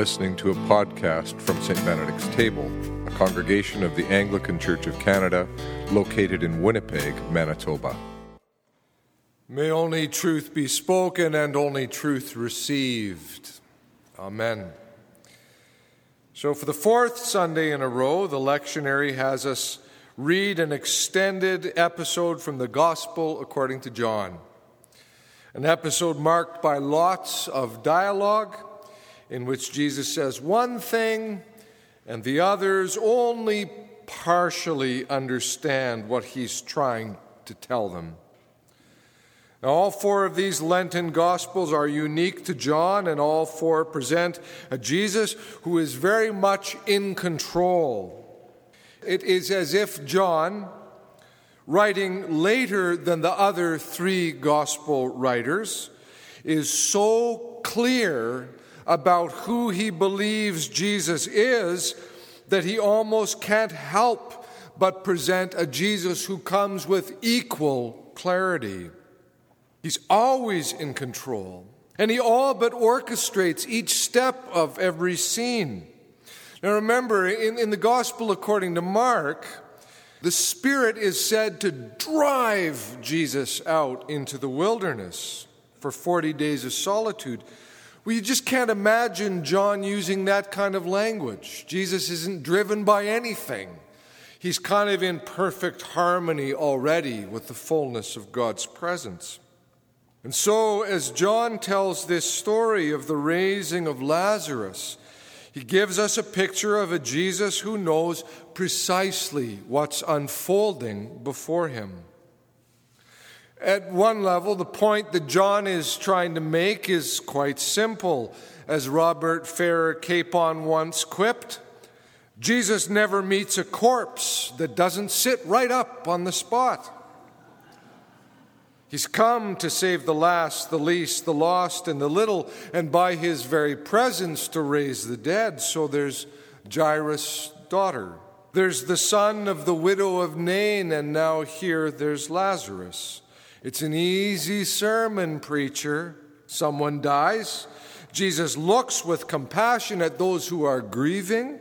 listening to a podcast from St. Benedict's Table, a congregation of the Anglican Church of Canada located in Winnipeg, Manitoba. May only truth be spoken and only truth received. Amen. So, for the fourth Sunday in a row, the lectionary has us read an extended episode from the Gospel according to John. An episode marked by lots of dialogue in which Jesus says one thing and the others only partially understand what he's trying to tell them. Now, all four of these Lenten Gospels are unique to John, and all four present a Jesus who is very much in control. It is as if John, writing later than the other three Gospel writers, is so clear about who he believes Jesus is that he almost can't help but present a Jesus who comes with equal clarity. He's always in control, and he all but orchestrates each step of every scene. Now remember, in, in the Gospel according to Mark, the Spirit is said to drive Jesus out into the wilderness for 40 days of solitude. Well, you just can't imagine John using that kind of language. Jesus isn't driven by anything. He's kind of in perfect harmony already with the fullness of God's presence. And so, as John tells this story of the raising of Lazarus, he gives us a picture of a Jesus who knows precisely what's unfolding before him. At one level, the point that John is trying to make is quite simple. As Robert Farrar Capon once quipped, Jesus never meets a corpse that doesn't sit right up on the spot. He's come to save the last, the least, the lost, and the little, and by his very presence to raise the dead. So there's Jairus' daughter. There's the son of the widow of Nain, and now here there's Lazarus. It's an easy sermon, preacher. Someone dies. Jesus looks with compassion at those who are grieving,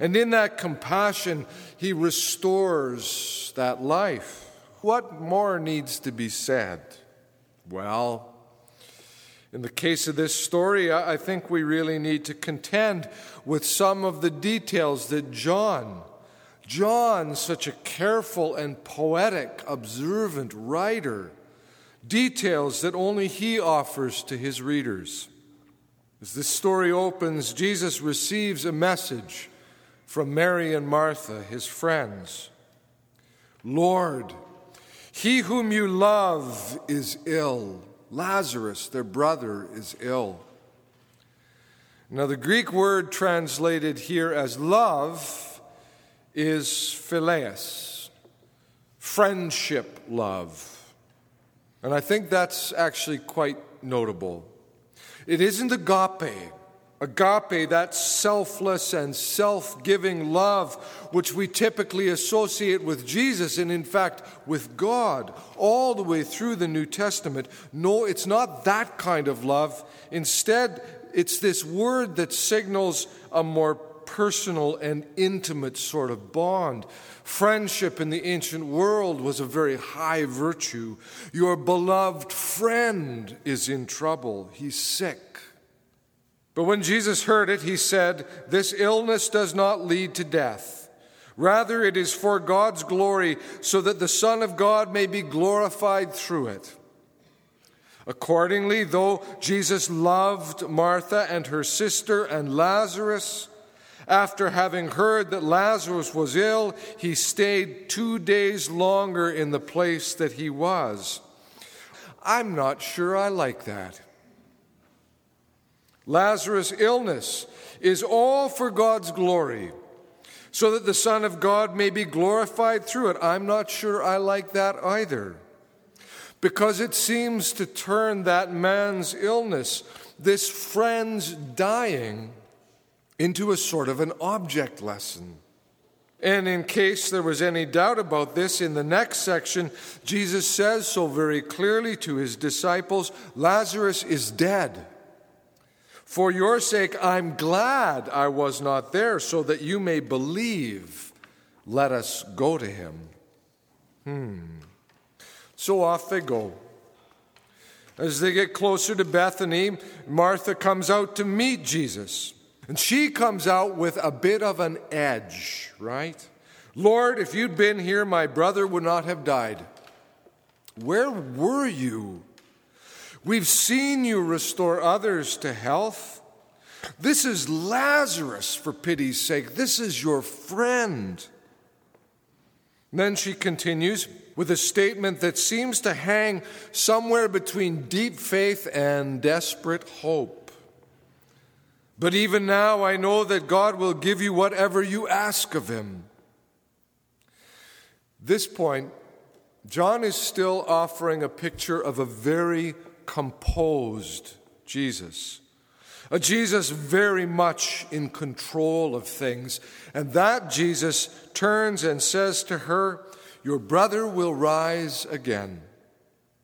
and in that compassion, he restores that life. What more needs to be said? Well, in the case of this story, I think we really need to contend with some of the details that John John, such a careful and poetic, observant writer, details that only he offers to his readers. As this story opens, Jesus receives a message from Mary and Martha, his friends Lord, he whom you love is ill. Lazarus, their brother, is ill. Now, the Greek word translated here as love is phileas, friendship love. And I think that's actually quite notable. It isn't agape. Agape, that selfless and self giving love, which we typically associate with Jesus and, in fact, with God all the way through the New Testament. No, it's not that kind of love. Instead, it's this word that signals a more personal and intimate sort of bond. Friendship in the ancient world was a very high virtue. Your beloved friend is in trouble, he's sick. But when Jesus heard it, he said, This illness does not lead to death. Rather, it is for God's glory, so that the Son of God may be glorified through it. Accordingly, though Jesus loved Martha and her sister and Lazarus, after having heard that Lazarus was ill, he stayed two days longer in the place that he was. I'm not sure I like that. Lazarus' illness is all for God's glory, so that the Son of God may be glorified through it. I'm not sure I like that either, because it seems to turn that man's illness, this friend's dying, into a sort of an object lesson. And in case there was any doubt about this, in the next section, Jesus says so very clearly to his disciples Lazarus is dead. For your sake, I'm glad I was not there, so that you may believe. Let us go to him. Hmm. So off they go. As they get closer to Bethany, Martha comes out to meet Jesus. And she comes out with a bit of an edge, right? Lord, if you'd been here, my brother would not have died. Where were you? We've seen you restore others to health. This is Lazarus, for pity's sake. This is your friend. Then she continues with a statement that seems to hang somewhere between deep faith and desperate hope. But even now, I know that God will give you whatever you ask of Him. This point, John is still offering a picture of a very composed Jesus. A Jesus very much in control of things. And that Jesus turns and says to her, Your brother will rise again.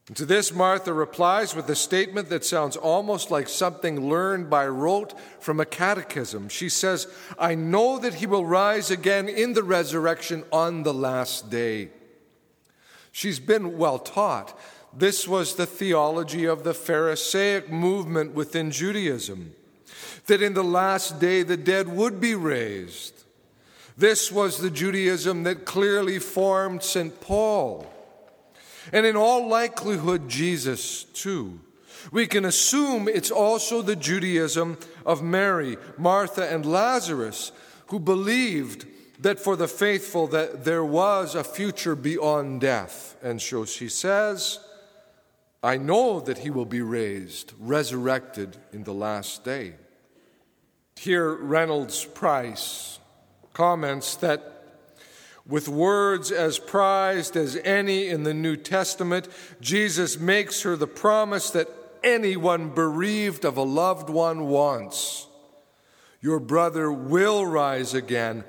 And to this, Martha replies with a statement that sounds almost like something learned by rote from a catechism. She says, I know that he will rise again in the resurrection on the last day. She's been well taught. This was the theology of the Pharisaic movement within Judaism that in the last day the dead would be raised. This was the Judaism that clearly formed St. Paul. And in all likelihood, Jesus too. We can assume it's also the Judaism of Mary, Martha, and Lazarus, who believed that for the faithful that there was a future beyond death. And so she says, I know that he will be raised, resurrected in the last day. Here, Reynolds Price comments that with words as prized as any in the New Testament, Jesus makes her the promise that anyone bereaved of a loved one wants. Your brother will rise again.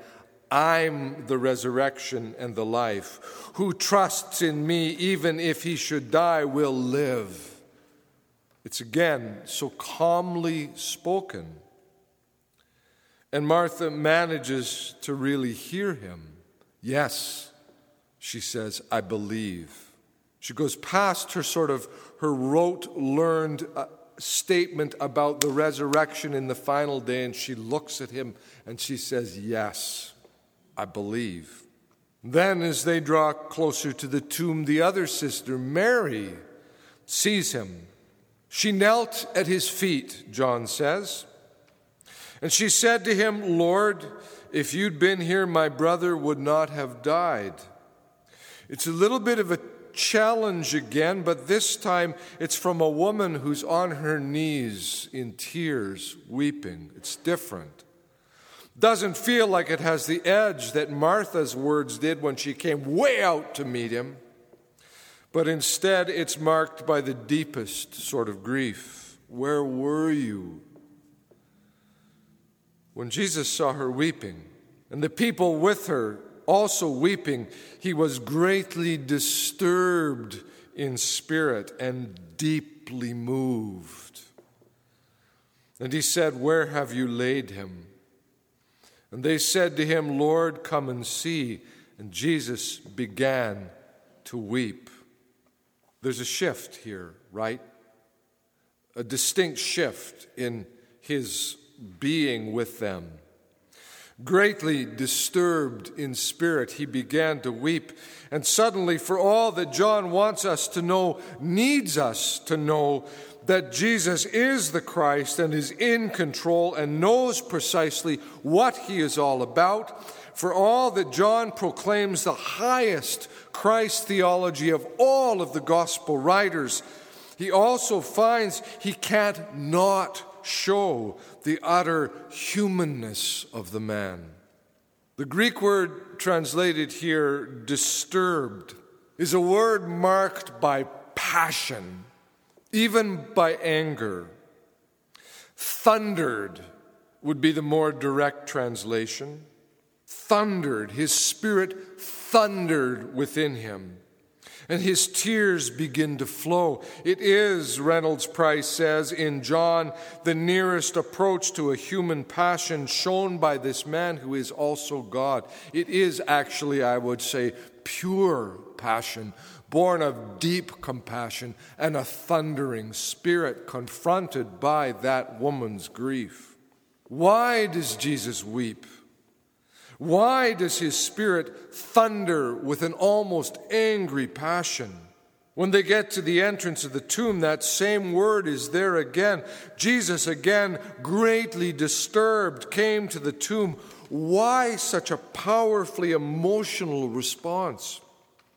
I'm the resurrection and the life. Who trusts in me, even if he should die, will live. It's again so calmly spoken. And Martha manages to really hear him. Yes, she says, I believe. She goes past her sort of her rote learned uh, statement about the resurrection in the final day and she looks at him and she says, Yes, I believe. Then, as they draw closer to the tomb, the other sister, Mary, sees him. She knelt at his feet, John says. And she said to him, Lord, if you'd been here, my brother would not have died. It's a little bit of a challenge again, but this time it's from a woman who's on her knees in tears, weeping. It's different. Doesn't feel like it has the edge that Martha's words did when she came way out to meet him, but instead it's marked by the deepest sort of grief. Where were you? When Jesus saw her weeping, and the people with her also weeping, he was greatly disturbed in spirit and deeply moved. And he said, Where have you laid him? And they said to him, Lord, come and see. And Jesus began to weep. There's a shift here, right? A distinct shift in his being with them. Greatly disturbed in spirit, he began to weep. And suddenly, for all that John wants us to know, needs us to know that Jesus is the Christ and is in control and knows precisely what he is all about, for all that John proclaims the highest Christology of all of the gospel writers, he also finds he can't not show the utter humanness of the man. The Greek word translated here, disturbed, is a word marked by passion, even by anger. Thundered would be the more direct translation. Thundered, his spirit thundered within him. And his tears begin to flow. It is, Reynolds Price says in John, the nearest approach to a human passion shown by this man who is also God. It is actually, I would say, pure passion, born of deep compassion and a thundering spirit confronted by that woman's grief. Why does Jesus weep? Why does his spirit thunder with an almost angry passion? When they get to the entrance of the tomb, that same word is there again. Jesus, again, greatly disturbed, came to the tomb. Why such a powerfully emotional response?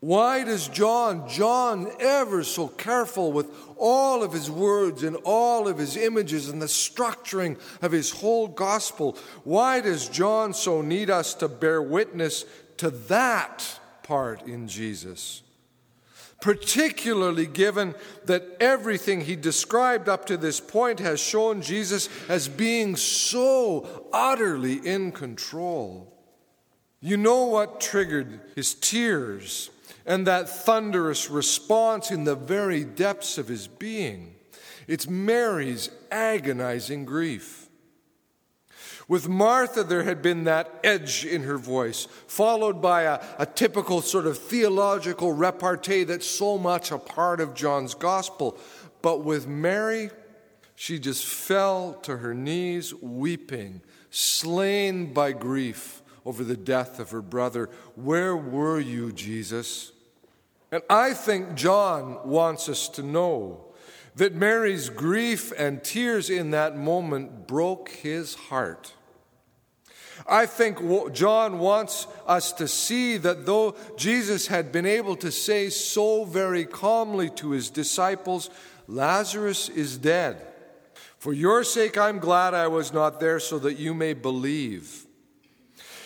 Why does John, John, ever so careful with all of his words and all of his images and the structuring of his whole gospel, why does John so need us to bear witness to that part in Jesus? Particularly given that everything he described up to this point has shown Jesus as being so utterly in control. You know what triggered his tears and that thunderous response in the very depths of his being. It's Mary's agonizing grief. With Martha, there had been that edge in her voice, followed by a, a, typical sort of theological repartee that's so much a part of John's gospel. But with Mary, she just fell to her knees, weeping, slain by grief over the death of her brother. Where were you, Jesus? And I think John wants us to know that Mary's grief and tears in that moment broke his heart. I think John wants us to see that though Jesus had been able to say so very calmly to his disciples, Lazarus is dead. For your sake, I'm glad I was not there so that you may believe.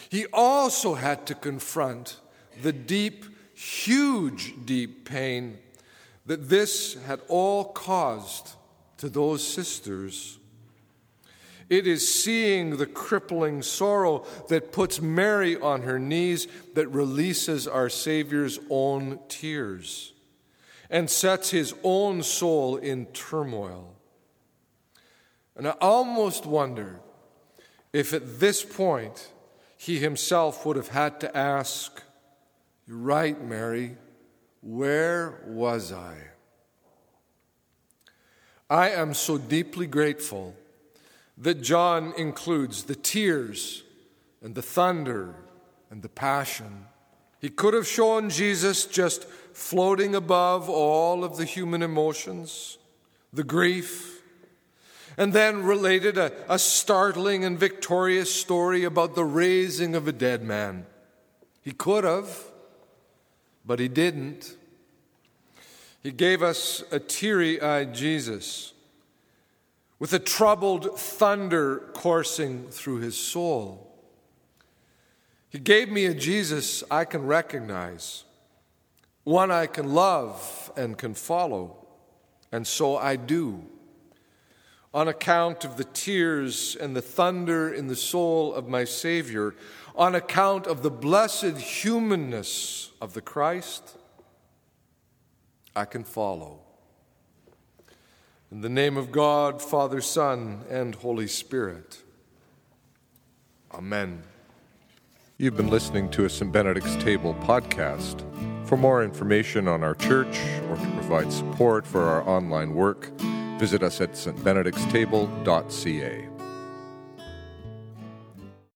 He also had to confront the deep huge, deep pain that this had all caused to those sisters. It is seeing the crippling sorrow that puts Mary on her knees that releases our Savior's own tears and sets his own soul in turmoil. And I almost wonder if at this point he himself would have had to ask, you're right, Mary. Where was I? I am so deeply grateful that John includes the tears and the thunder and the passion. He could have shown Jesus just floating above all of the human emotions, the grief, and then related a, a startling and victorious story about the raising of a dead man. He could have. But he didn't. He gave us a teary eyed Jesus with a troubled thunder coursing through his soul. He gave me a Jesus I can recognize, one I can love and can follow, and so I do. On account of the tears and the thunder in the soul of my Savior, on account of the blessed humanness of the Christ, I can follow. In the name of God, Father, Son, and Holy Spirit. Amen. You've been listening to a St. Benedict's Table podcast. For more information on our church or to provide support for our online work, visit us at stbenedictstable.ca.